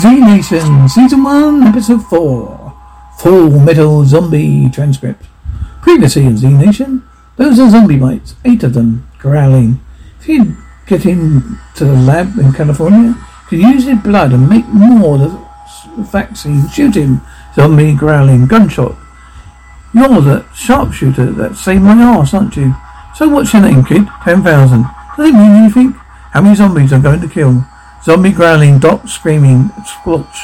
Z Nation, Season 1, Episode 4. Full Metal Zombie Transcript. Previously in Z Nation, those are zombie bites, eight of them, growling. If you get into the lab in California, you could use his blood and make more of the vaccine. Shoot him, zombie growling, gunshot. You're the sharpshooter that saved my ass, aren't you? So what's your name, kid? Ten thousand. Does it mean anything? How many zombies are going to kill? Zombie growling, Doc screaming, squelch.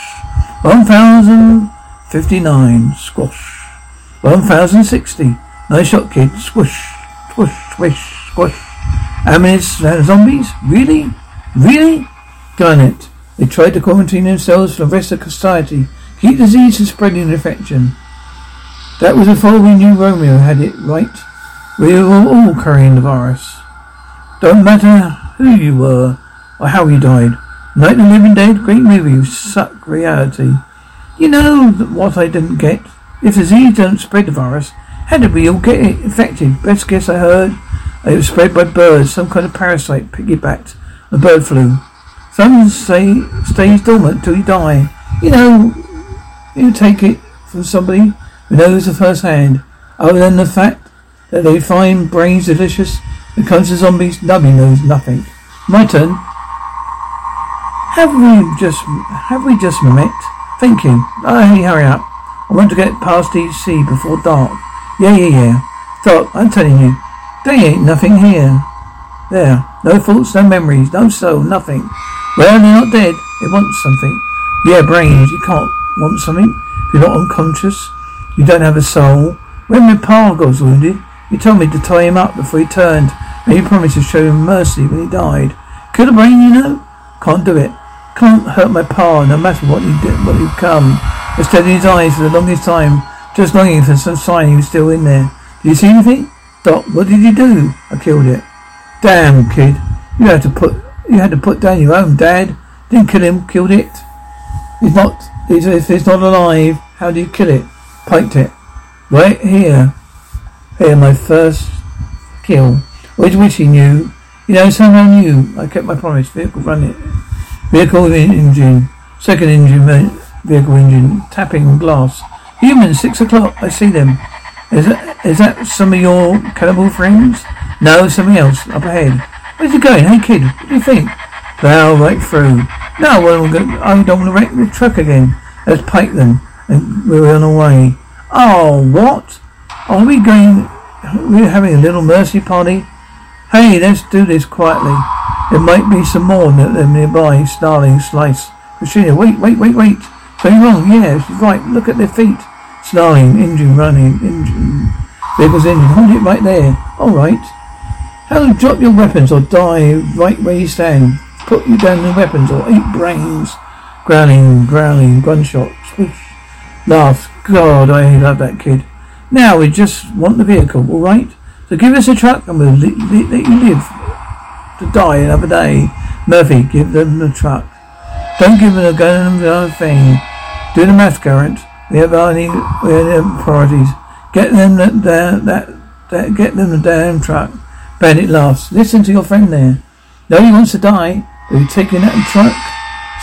1059, squash. 1060. Nice shot, kid. Squish, squish, squish, squish. How uh, zombies? Really? Really? Gun it. They tried to quarantine themselves from the rest of society. Keep disease from spreading and infection. That was before we knew Romeo had it right. We were all carrying the virus. Don't matter who you were or how you died. Night of the Living Dead, great movie, you suck reality. You know what I didn't get? If the disease don't spread the virus, how did we all get it infected? Best guess I heard it was spread by birds, some kind of parasite piggybacked the bird flu. Some say stays dormant till you die. You know, you take it from somebody who knows the first hand. Other than the fact that they find brains delicious, the comes to zombies, nobody knows nothing. My turn. Have we just have we just met? Thank you. Oh, hey, hurry up. I want to get past DC before dark. Yeah, yeah, yeah. Doc, I'm telling you, there ain't nothing here. There. No thoughts, no memories, no soul, nothing. Well, they're not dead. They want something. Yeah, brains. You can't want something if you're not unconscious. You don't have a soul. When my pa got wounded, he told me to tie him up before he turned, and he promised to show him mercy when he died. Kill a brain, you know? Can't do it. Can't hurt my pa, no matter what he did, what he'd come. I stared in his eyes for the longest time, just longing for some sign he was still in there. Did you see anything? Doc, what did you do? I killed it. Damn, kid. You had to put you had to put down your own dad. Didn't kill him, killed it. He's not if it's not alive, how do you kill it? Piked it. Right here. Here, my first kill. Which wish he knew. You know, somehow knew. I kept my promise. Vehicle running. Vehicle engine. Second engine. Vehicle engine. Tapping glass. Humans, six o'clock. I see them. Is that, is that some of your cannibal friends? No, something else. Up ahead. Where's he going? Hey, kid. What do you think? Plow right through. No, well, I don't want to wreck the truck again. Let's pike them. And we're on our way. Oh, what? Are we going... We're having a little mercy party? Hey, let's do this quietly. There might be some more uh, nearby. Snarling, slice. Katrina, wait, wait, wait, wait. Something wrong? Yeah, she's right. Look at their feet. Snarling, engine running, engine. Vehicle's engine. Hold it right there. All right. Hell, drop your weapons or die right where you stand. Put you down the weapons or eat brains. Growling, growling, gunshot. Swish. Laugh. God, I love that kid. Now we just want the vehicle, all right? So give us a truck and we'll let you live to die another day. Murphy, give them the truck. Don't give them a gun the thing. Do the math, Garrett. We have only we have priorities. Get them that, that, that, that get them the damn truck. Bandit laughs. Listen to your friend there. Nobody wants to die. Are you taking that truck?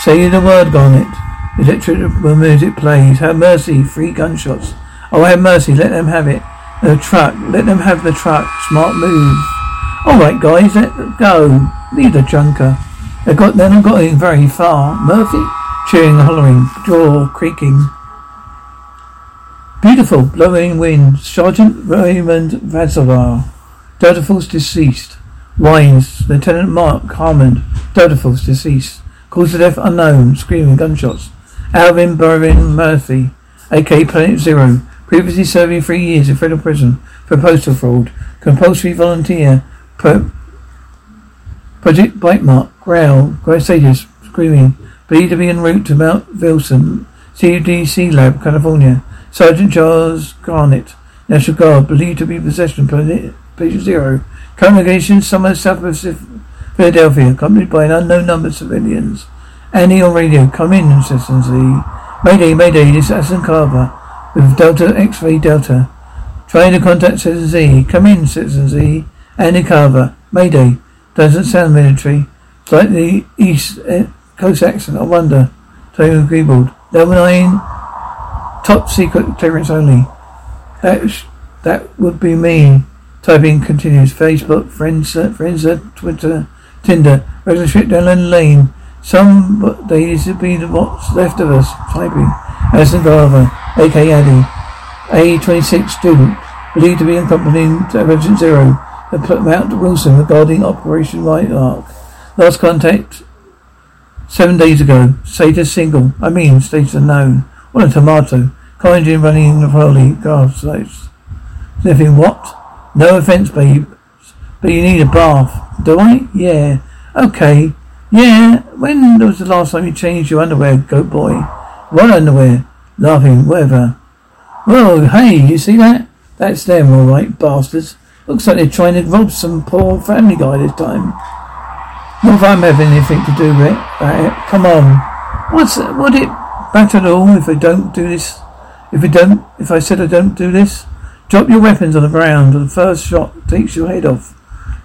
Say the word on it. Electric music plays. Have mercy. Three gunshots. Oh, have mercy. Let them have it. The truck. Let them have the truck. Smart move. All right, guys. Let go. Leave the junker. They got. They're not going very far. Murphy, cheering, hollering, jaw creaking. Beautiful, blowing wind. Sergeant Raymond Vazovar. Delta deceased. Wines. Lieutenant Mark Harmon. Delta deceased. Cause of death unknown. Screaming gunshots. Alvin Berwin Murphy, aka Patient Zero, previously serving three years in federal prison for postal fraud, compulsory volunteer, Project Bite Mark, Growl, Sages, Screaming, believed to be en route to Mount Wilson, CDC Lab, California. Sergeant Charles Garnett, National Guard, believed to be possession of Patient Zero, congregation somewhere south of Philadelphia, accompanied by an unknown number of civilians. Annie on radio. Come in, Citizen Z. Mayday, Mayday, this is Addison Carver with Delta X-Ray Delta. Trying to contact Citizen Z. Come in, Citizen Z. Carver. Mayday. Doesn't sound military. Slightly East eh, Coast accent. I wonder. Taylor keyboard. Level 9. Top secret clearance only. That, that would be me. Typing continues. Facebook, friends, uh, friends, uh, Twitter, Tinder. Regular shit down the lane. Some days have been what's left of us. Typing. Addison Carver, aka Addy. A26 student. Believed to be accompanying to Resident Zero. Mount Wilson regarding Operation White Ark. Last contact seven days ago. Status single. I mean, status unknown. What a tomato. Engine running the trolley. Gas lights. Sniffing what? No offense, babe. But you need a bath. Do I? Yeah. Okay. Yeah. When was the last time you changed your underwear, goat boy? What underwear? Laughing. Whatever. Well, hey, you see that? That's them, all right, bastards. Looks like they're trying to rob some poor family guy this time. Not if I'm having anything to do with it. Come on. What's would it matter at all if I don't do this? If I don't, if I said I don't do this, drop your weapons on the ground. And the first shot takes your head off.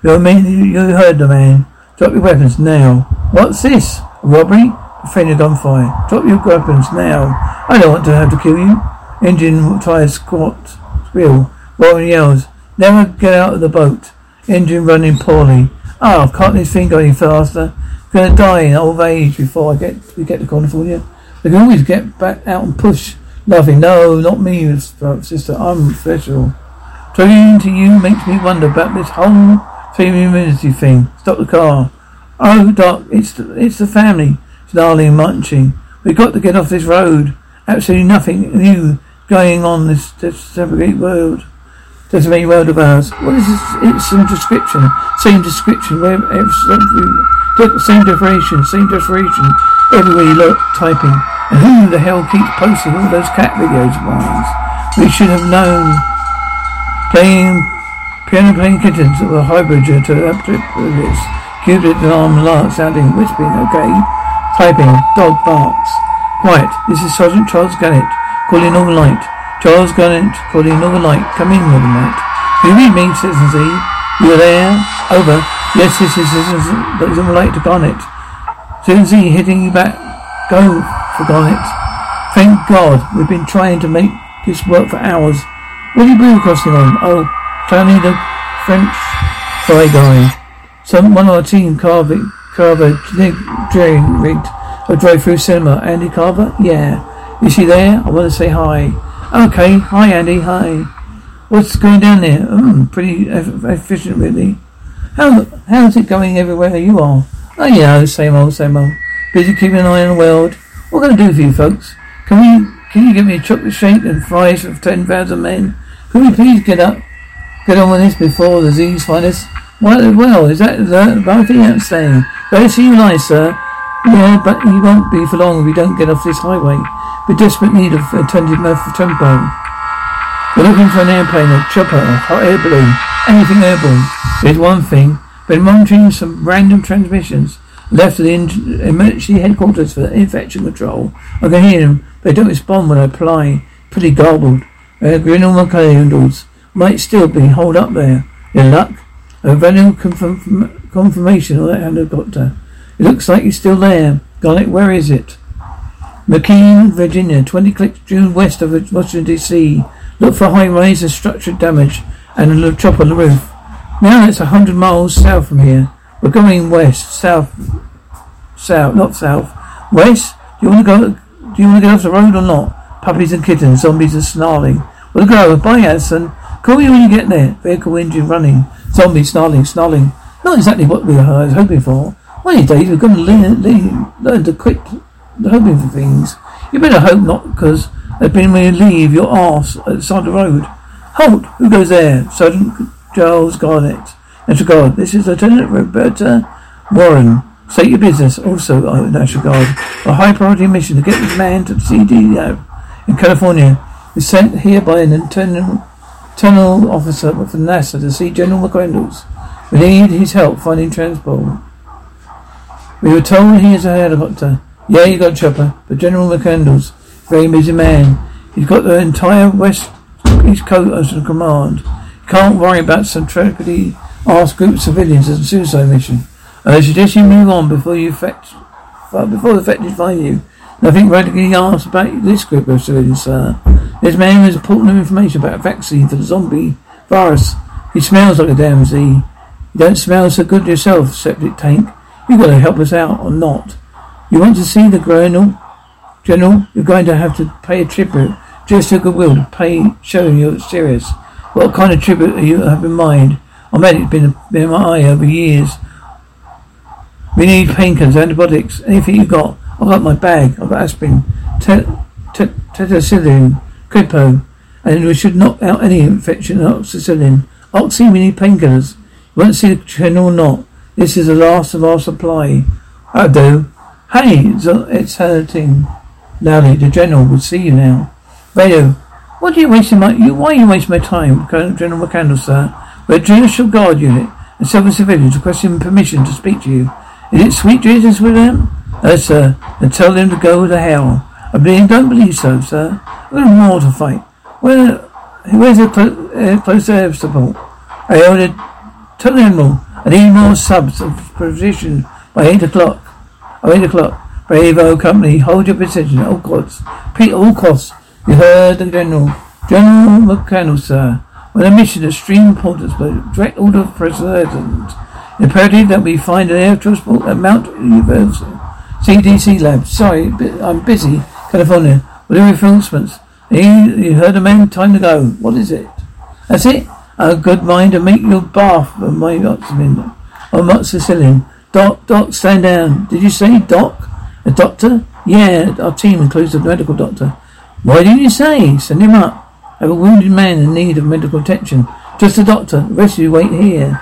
You know what I mean? You heard the man. Drop your weapons now. What's this? A robbery? Defending gunfire. Drop your weapons now. I don't want to have to kill you. Engine tires squat. Squeal. Warren yells. Never get out of the boat. Engine running poorly. Oh, can't this thing go any faster? Gonna die in old age before I get we get to California. We can always get back out and push. Nothing. No, not me, sister. I'm special. Talking to you makes me wonder about this whole family immunity thing. Stop the car. Oh, Doc, it's the, it's the family. Snarling, munching. We've got to get off this road. Absolutely nothing new going on this, this separate world. There's a world of ours. What is this? It's some description. Same description. Where same decoration. Same decoration. Everywhere you look, typing. And who the hell keeps posting all those cat videos of mine? We should have known. Playing piano playing kittens that were hybrid to this. Cupid alarm alert sounding whispering. Okay. Typing. Dog barks. Quiet. This is Sergeant Charles Garnett calling all night. Charles Garnett calling Northern Light. Come in, Northern Light. Can you mean, me, Citizen Z? You are there? Over. Yes, this is Citizen Light to Garnett. Citizen Z hitting you back. Go for Garnett. Thank God. We've been trying to make this work for hours. What are you blue crossing on? Oh, Tony the French fly guy. Some one of our team, Carver, Carver, Nick, Jerry rigged a drive-through cinema. Addy Carver? Yeah. Is she there? I want to say hi. Okay. Hi, Addy. Hi. What's going down there? Mm, pretty efficient, really. How how's it going everywhere you are? Oh, yeah, same old, same old. Busy keeping an eye on the world. What can I do for you, folks? Can we? Can you give me a chocolate shake and fries for ten thousand men? Could we please get up, get on with this before the Z's find us? Well, well, is that the you staying? Better see you nice, sir. Yeah, but you won't be for long if we don't get off this highway. We're desperate need of attended for tempo. We're looking for an airplane, a chopper, a hot air balloon, anything airborne. There's one thing. Been monitoring some random transmissions. Left to the emergency headquarters for infection control. I can hear them. They don't respond when I apply. Pretty garbled. Uh, grin my candles. Might still be holed up there. In luck. A value confirm- confirmation of that helicopter. It looks like he's still there. It. Where is it? McLean, Virginia, 20 clicks due west of Washington, D.C. Look for high rise of structural damage and a little chop on the roof. Now it's a hundred miles south from here. We're going west, south, south, not south. West? Do you want to go? Do you want to get off the road or not? Puppies and kittens, zombies are snarling. We'll go. Bye, Addison. Call me when you get there. Vehicle engine running. Zombies snarling, snarling. Not exactly what we were hoping for. One of these days we're going to learn, learn to quit hoping for things. You better hope not, because they've been when you leave your arse at the side of the road. Halt! Who goes there? Sergeant Charles Garnett. National Guard. This is Lieutenant Roberta Warren. State your business. Also, uh, National Guard. A high priority mission to get this man to the CDC in California. Is sent here by an internal, internal officer from NASA to see General McReynolds. We need his help finding transport. We were told he is a helicopter. Yeah, you got chopper, but General McCandles, very busy man. He's got the entire West East Coast under command. Can't worry about some tragedy ask group of civilians as a suicide mission. I suggest you move on before you affect, before the affected find you. Nothing radically asked about this group of civilians, sir. This man has important information about a vaccine for the zombie virus. He smells like a damn Z. You don't smell so good yourself, septic tank. You've gotta help us out or not. You want to see the colonel? General, you're going to have to pay a tribute. Just your goodwill pay, showing you're serious. What kind of tribute do you have in mind? I've had it been, been in my eye over years. We need painkillers, antibiotics, anything you got. I've got my bag. I've got aspirin, tetracycline, Kripo, and we should knock out any infection. Oxycillin, oxy. We need painkillers. You won't see the general or not. This is the last of our supply. I do. Hey, it's hurting. Loudly, the general will see you now. Radio, what are you wasting my? You, why are you wasting my time, General McCandle, sir? We're a judicial guard unit, and several civilians requesting permission to speak to you. Is it sweet Jesus with them? No, sir. and tell them to go to hell. I believe, don't believe so, sir. Got more to fight. Where, where's the clo- uh, close air support? I ordered, tell them all. Need more subs of position by 8 o'clock. Oh, 8 o'clock. Bravo company, hold your position all costs. Pete, all costs. You heard the general. General McConnell, sir. On a mission of extreme importance, but direct order of President. Imperative that we find an air transport at Mount Universal. CDC lab. Sorry, I'm busy. California. What are your? You, heard a man time to go. What is it? That's it? A good mind to make your bath of my oxygen. Or moxicillin. Doc, Doc, stand down. Did you say Doc? A doctor? Yeah, our team includes a medical doctor. Why didn't you say? Send him up. I have a wounded man in need of medical attention. Just a doctor. The rest of you wait here.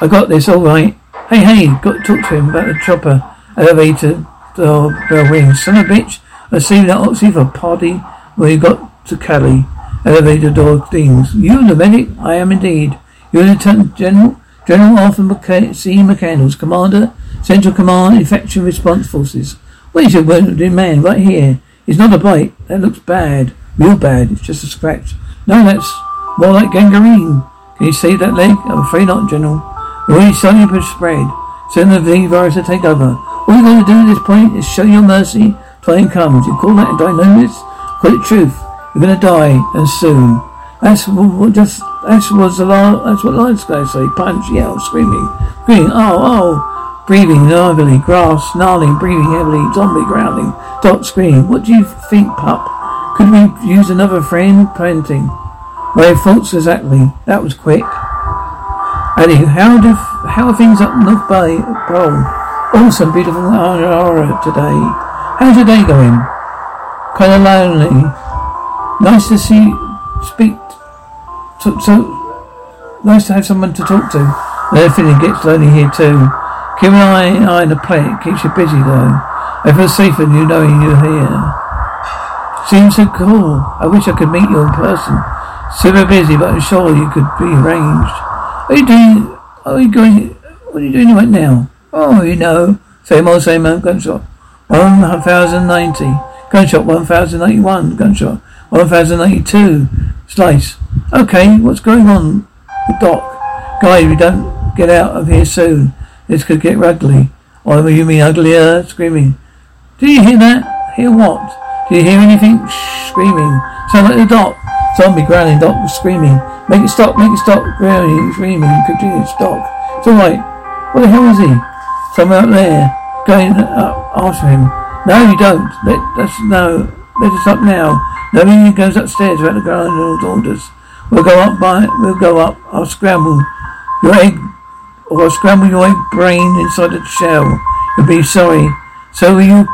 I got this, all right. Hey, hey, got to talk to him about the chopper elevator door bell rings. Son of a bitch, I see that Oxy for party where you got to Cali. Elevator door things. You the medic? I am indeed. You're Lieutenant General? General Arthur McC- C. McCandles, Commander, Central Command, Infection Response Forces. Where's your wounded man? Right here. It's not a bite. That looks bad. Real bad. It's just a scratch. No, that's more like gangrene. Can you save that leg? I'm afraid not, General. Already starting to spread. Send the virus to take over. All you're going to do at this point is show your mercy. Time comes. You call that a diagnosis? Call it truth. You're going to die, and soon. That's just. That was the last. That's what say. Punch, yell, screaming, screaming. Oh, oh, breathing heavily, grass snarling, breathing heavily, zombie growling, dot screaming. What do you think, pup? Could we use another friend? Painting. My thoughts exactly. That was quick. Eddie, how do how are things up North Bay Pole? Oh, awesome, beautiful aura today. How's your day going? Kind of lonely. Nice to see, speak, to, so, nice to have someone to talk to. Feeling gets lonely here too. Keep an eye, eye on the plate, It keeps you busy though. I feel safer than you knowing you're here. Seems so cool. I wish I could meet you in person. Super busy, but I'm sure you could be arranged. Are you doing, are you going, what are you doing right now? Oh, you know. Same old, same old gunshot. 1090. Gunshot 1091. Gunshot 1092. Slice. Okay, what's going on Doc? Guy, we don't get out of here soon, this could get ugly. Or oh, you mean uglier? Screaming. Do you hear that? Hear what? Do you hear anything? Shh, screaming. Sound like the Doc. Zombie growling. Doc screaming. Make it stop. Make it stop. Growling. Screaming. Continue. Stop. It's alright. What the hell is he? Someone up there going up after him. No, you don't. Let us no. Let us up now. No, he goes upstairs without the girl's orders. We'll go up by. We'll go up. I'll scramble your egg, or I'll scramble your egg brain inside the shell. You'll be sorry. So will you,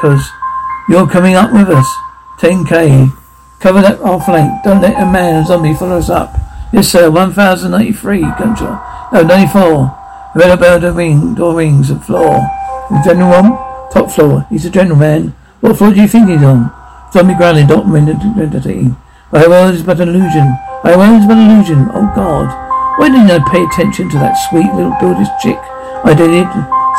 cause you're coming up with us. 10k. Cover that off flank. Don't let a man and zombie follow us up. Yes, sir. 1093. Gunshot. No, 94. Red about the ring, door rings, the floor. The general one? Top floor. He's a general man. What floor do you think he's on? Zombie growling, documented identity. My world is but illusion. My world is but illusion. Oh God. Why didn't I pay attention to that sweet little builder's chick? I did it.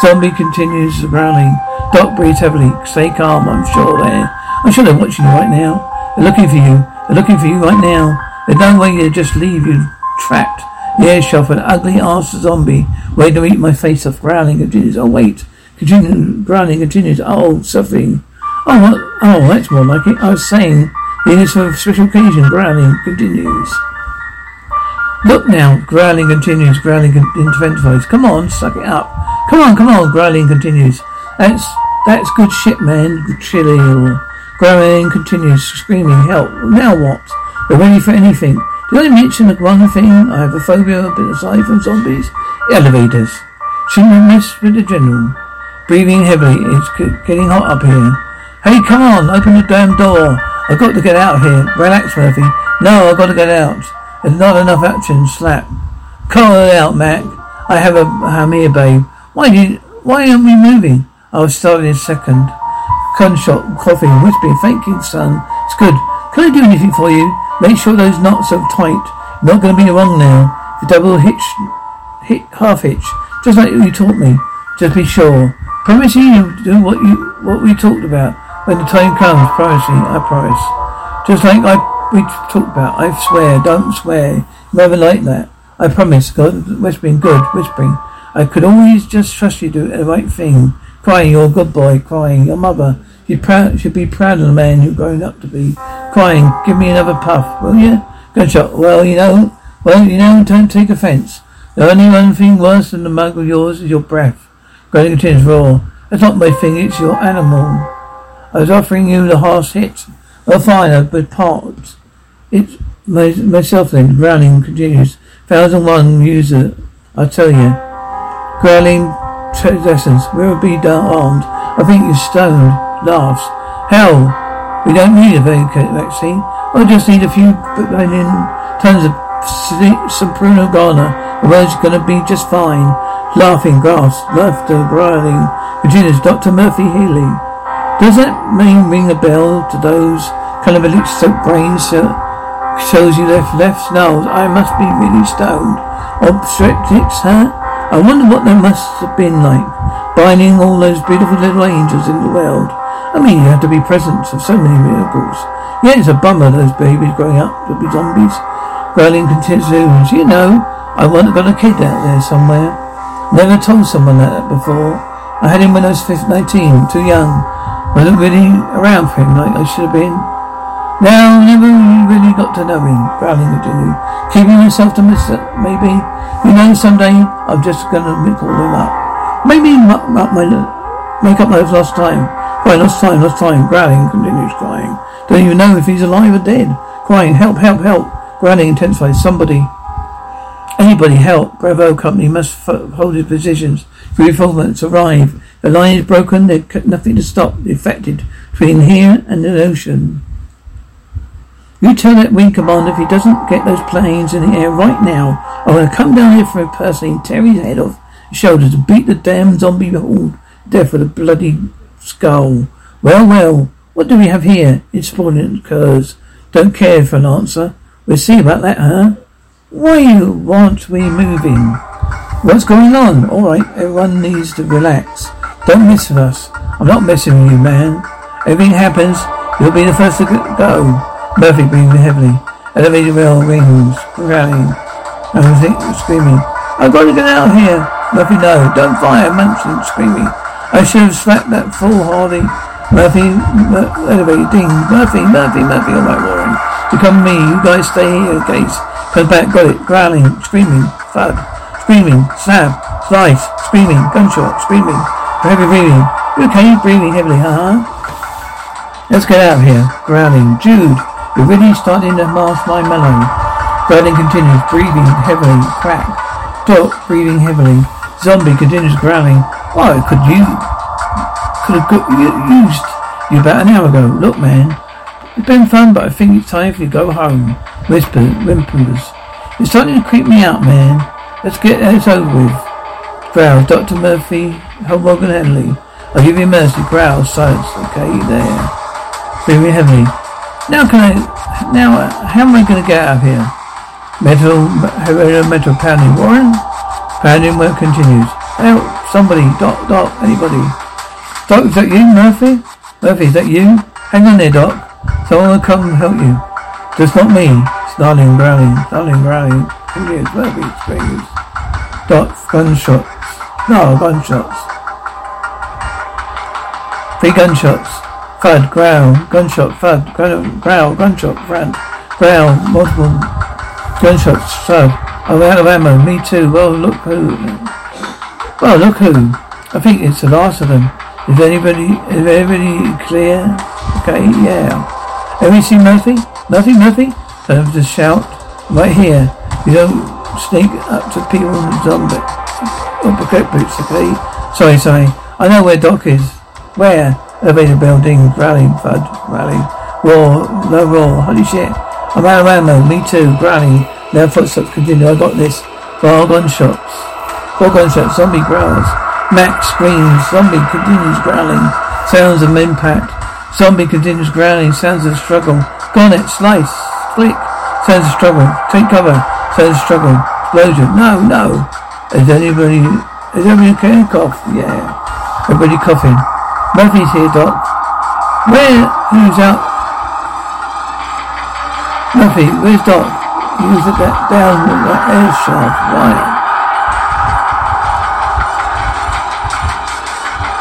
Zombie continues growling. Doc breathes heavily. Stay calm, I'm sure there. I'm sure they're watching you right now. They're looking for you. They're looking for you right now. There's no way to just leave you trapped. Air shelf, an ugly ass zombie, waiting to eat my face off, growling Jesus. Oh wait, Continue, growling continues. Oh, suffering. Oh. Oh, that's more like it. I was saying, is for a special occasion. Growling continues. Look now, growling continues, growling con- intensifies. Come on, suck it up. Come on, come on, growling continues. That's, that's good shit, man. Good chilly. Growling continues, screaming, help. Now what? We're ready for anything. Did I mention the one thing? I have a phobia a bit aside from zombies. Elevators. Shouldn't have messed with the general. Breathing heavily. It's getting hot up here. Hey, come on, open the damn door. I've got to get out of here. Relax, Murphy. No, I've got to get out. There's not enough action. Slap. Call it out, Mac. I have a I'm here, babe. Why did why aren't we moving? I was starting in a second. Gunshot, coughing, whispering, thank you, son. It's good. Can I do anything for you? Make sure those knots are tight. You're not gonna be wrong now. The double hitch hit half hitch. Just like you taught me. Just be sure. Promise you do what you what we talked about. When the time comes, me, I promise. Just like I we talked about. I swear, don't swear. Never like that. I promise. God, whispering, good, whispering. I could always just trust you to do the right thing. Crying, you're a good boy. Crying, your mother. She'd proud, should be proud of the man you're growing up to be. Crying, give me another puff, will you? Gunshot. Well, you know, well, you know, don't take offence. The only one thing worse than the mug of yours is your breath. Growling continues roar. That's not my thing, it's your animal. I was offering you the harsh hit. Well, fine, been parts. It's my, myself then. Growling continues. Thousand one user. I tell you. Growling lessons. We'll be armed. I think you're stoned. Laughs. Hell. We don't need a vaccine. I just need a few billion tons of Soprano Ghana. The world's gonna be just fine. Laughing, grass, laughter, growling. Continues Dr. Murphy Healy. Does that name ring a bell to those kind of elite soap brains, sir? Shows you left left snows. I must be really stoned. Obstetrics, huh? I wonder what they must have been like, binding all those beautiful little angels in the world. I mean, you have to be present of so many miracles. Yeah, it's a bummer those babies growing up to be zombies. Growling continues, you know, I once got a kid out there somewhere. Never told someone that before. I had him when I was 19, too young. I wasn't really around for him like I should have been. Now, never really got to know him, growling continued. Keeping myself to myself, maybe. You know, someday I'm just gonna call him up. Maybe up my, make up my lost time. Crying, lost time, lost time. Growling continues crying. Don't even know if he's alive or dead. Crying, help, help, help. Growling intensifies. Somebody, anybody help. Bravo company must f- hold his positions. Reinforcements arrive. The line is broken. There's nothing to stop the affected between here and the ocean. You tell that wing commander if he doesn't get those planes in the air right now, I'm gonna come down here for a person and tear his head off his shoulders to beat the damn zombie horde death with a bloody skull. Well, well, what do we have here? Insubordinate curs. Don't care for an answer. We'll see about that, huh? Why aren't we moving? What's going on? Alright, everyone needs to relax. Don't mess with us. I'm not messing with you, man. Everything happens, you'll be the first to go. Murphy breathing heavily. Elevator rail rings, growling. Everything screaming. I've got to get out of here. Murphy, no, don't fire. Manson screaming. I should have slapped that fool Hardy. Murphy, Mur- elevator ding. Murphy, Murphy, Murphy. All right, Warren. You come with me. You guys stay here, Gates. Come back, got it. Growling, screaming, thud, screaming, stab, slice, screaming, gunshot, screaming. Heavy breathing. You okay? Breathing heavily, huh? Let's get out of here. Growling. Jude. We're really starting to mask my mellow. Growling continues, breathing heavily. Crack. Doc, breathing heavily. Zombie continues growling. Oh, Why could you could have got, used you about an hour ago? Look, man. It's been fun, but I think it's time for you to go home. Whisper, whimpers. It's starting to creep me out, man. Let's get this over with. Growls, Dr. Murphy, Hoboken Henley. I'll give you mercy. Growls, silence. Okay, there. Breathing heavily. Now can I, now, uh, how am I going to get out of here? Metal, heavy metal pounding. Warren? Pounding work continues. Help, somebody, Doc, Doc, anybody. Doc, is that you, Murphy? Murphy, is that you? Hang on there, Doc. Someone will come and help you. Just not me. Snarling, growling, snarling, growling. Continues, Murphy screams. Doc, gunshots. No, gunshots. Three gunshots. Thud, growl, gunshot, thud, growl, growl gunshot, thud, growl, multiple gunshots, thud. I'm out of ammo. Me too. Well, look who. Well, look who. I think it's the last of them. Is anybody, is everybody clear? Okay, yeah. Have you seen Murphy? Murphy? Tell him to shout. Right here. You don't sneak up to people in zombie. Uppercut boots, okay? Sorry, sorry. I know where Doc is. Where? Elevator building. Rally, Bud. Rally. Roar. No roar. Holy shit. I'm out of ammo. Me too. Rally. Now footsteps continue. I got this. Four gunshots. Four gunshots. Zombie growls. Max screams. Zombie continues growling. Sounds of impact. Zombie continues growling. Sounds of struggle. Gone it. Slice. Flick. Sounds of struggle. Take cover. Sounds of struggle. Explosion. No, no. Is anybody... Is everybody okay? Cough. Yeah. Everybody coughing. Murphy's here, Doc. Where? Who's out? Murphy, where's Doc? He was at that down that air shaft. Right.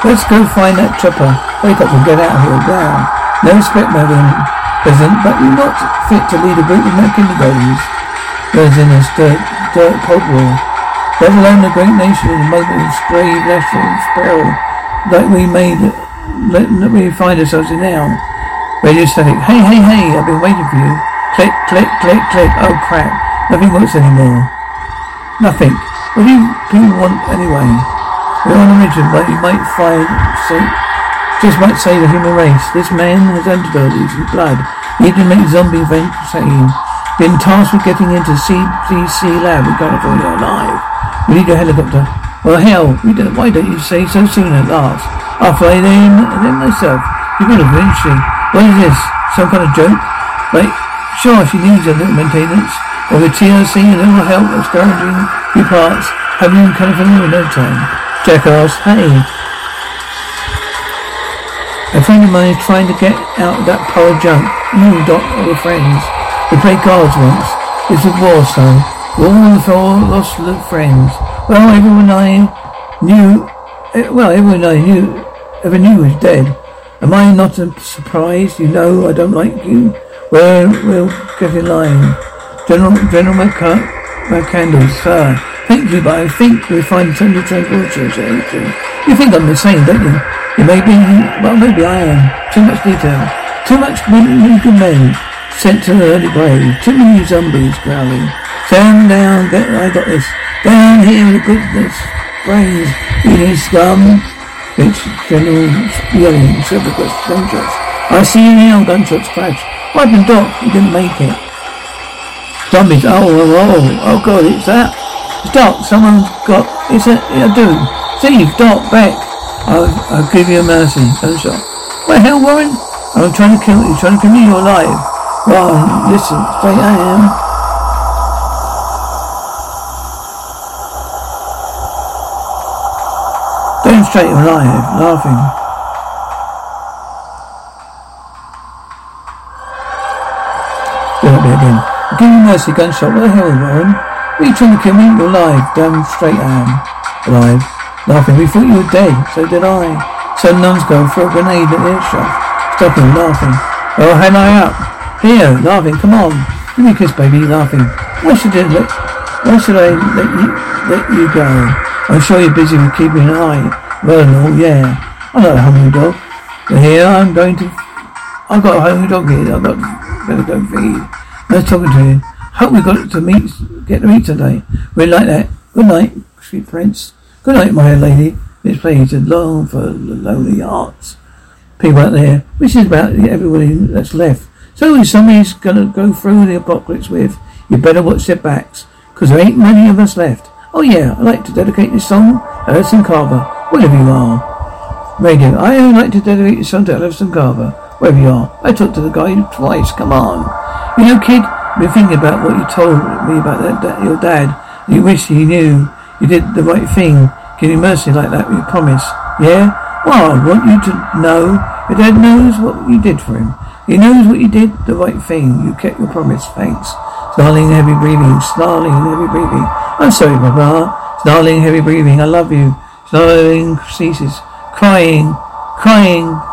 Let's go find that chopper. Wake up and get out of here. Down. No respect, madam present, but you're not fit to lead a group of no kindergartens. There's in this dirt, dirt cold war. Let alone great nation a moment of grave national peril like we made, let, let we find ourselves in now. Radio static. Hey, hey, hey, I've been waiting for you. Click, click, click, click. Oh crap. Nothing works anymore. Nothing. What do you people want anyway? We're on a mission, but you might find so just might save the human race. This man has antibodies in blood. Need to make zombie vaccine. Been tasked with getting into CDC lab in California alive. We need a helicopter. Well, hell, don't, why don't you say so soon at last? I'll fly and then myself. You're gonna eventually. What is this? Some kind of joke? Like, sure, she needs a little maintenance. Or the TLC and a little help of scavenging few parts. Have you in California in no time. Jackass, hey. A friend of mine is trying to get out of that pile of junk. You, Doc, all the friends. We played cards once. It's a war, son. We're all four lost friends. Well, everyone I knew, eh, well, everyone I knew, ever knew was dead. Am I not surprised? You know I don't like you. Well, we'll get in line. General, General McCandles, sir. Thank you, but I think we'll find some of transportation. You think I'm insane, don't you? You may be, well, maybe I am. Too much detail. Too much legal men sent to the early grave. Too many zombies growling. Stand down, get, I got this. Down here, goodness, brains, eating scum. Bitch, General yelling, several gunshots. I see you now, gunshots crash. What happened, Doc? You didn't make it. Zombies, oh, oh, oh, oh god, it's that. It's Doc, someone's got, it's a, I do. Steve, Doc, back. I'll, I'll give you a mercy. Gunshot. What the hell, Warren? I'm trying to kill you, trying to kill me, you're alive. Well, listen, straight I am. Demonstrate you're alive, laughing. Don't it again. Give me mercy, gunshot. What the hell, Warren? What are you trying to kill me? You're alive. Damn straight I am. Alive. Laughing. We thought you were dead. So did I. Some numbskull threw a grenade at the shot. Stopping, laughing. Oh, hand I up. Here, laughing. Come on. Give me a kiss, baby. Laughing. Why should I let, why should I let you, let you go? I'm sure you're busy with keeping an eye. All, yeah. I'm not a hungry dog. But here I'm going to, I've got a hungry dog here. I've got, better go feed. Nice talking to you. Hope we got to meet, get to meet today. We like that. Good night, sweet prince. Good night, my lady. It's place is long for the lonely hearts. People out there, which is about everybody that's left. So somebody's gonna go through the apocalypse with, you better watch their backs, 'cause there ain't many of us left. Oh yeah, I'd like to dedicate this song to Carver, wherever you are. Radio, I would like to dedicate this song to Addison Carver, wherever you are. I talked to the guy twice, come on. You know, kid, I've been thinking about what you told me about that, that your dad. You wish he knew you did the right thing, giving mercy like that you promise. Yeah? Well, I want you to know your dad knows what you did for him. He knows what you did, the right thing. You kept your promise. Thanks. Snarling, heavy breathing. Snarling, heavy breathing. I'm sorry, Papa. Snarling, heavy breathing. I love you. Snarling ceases. Crying. Crying.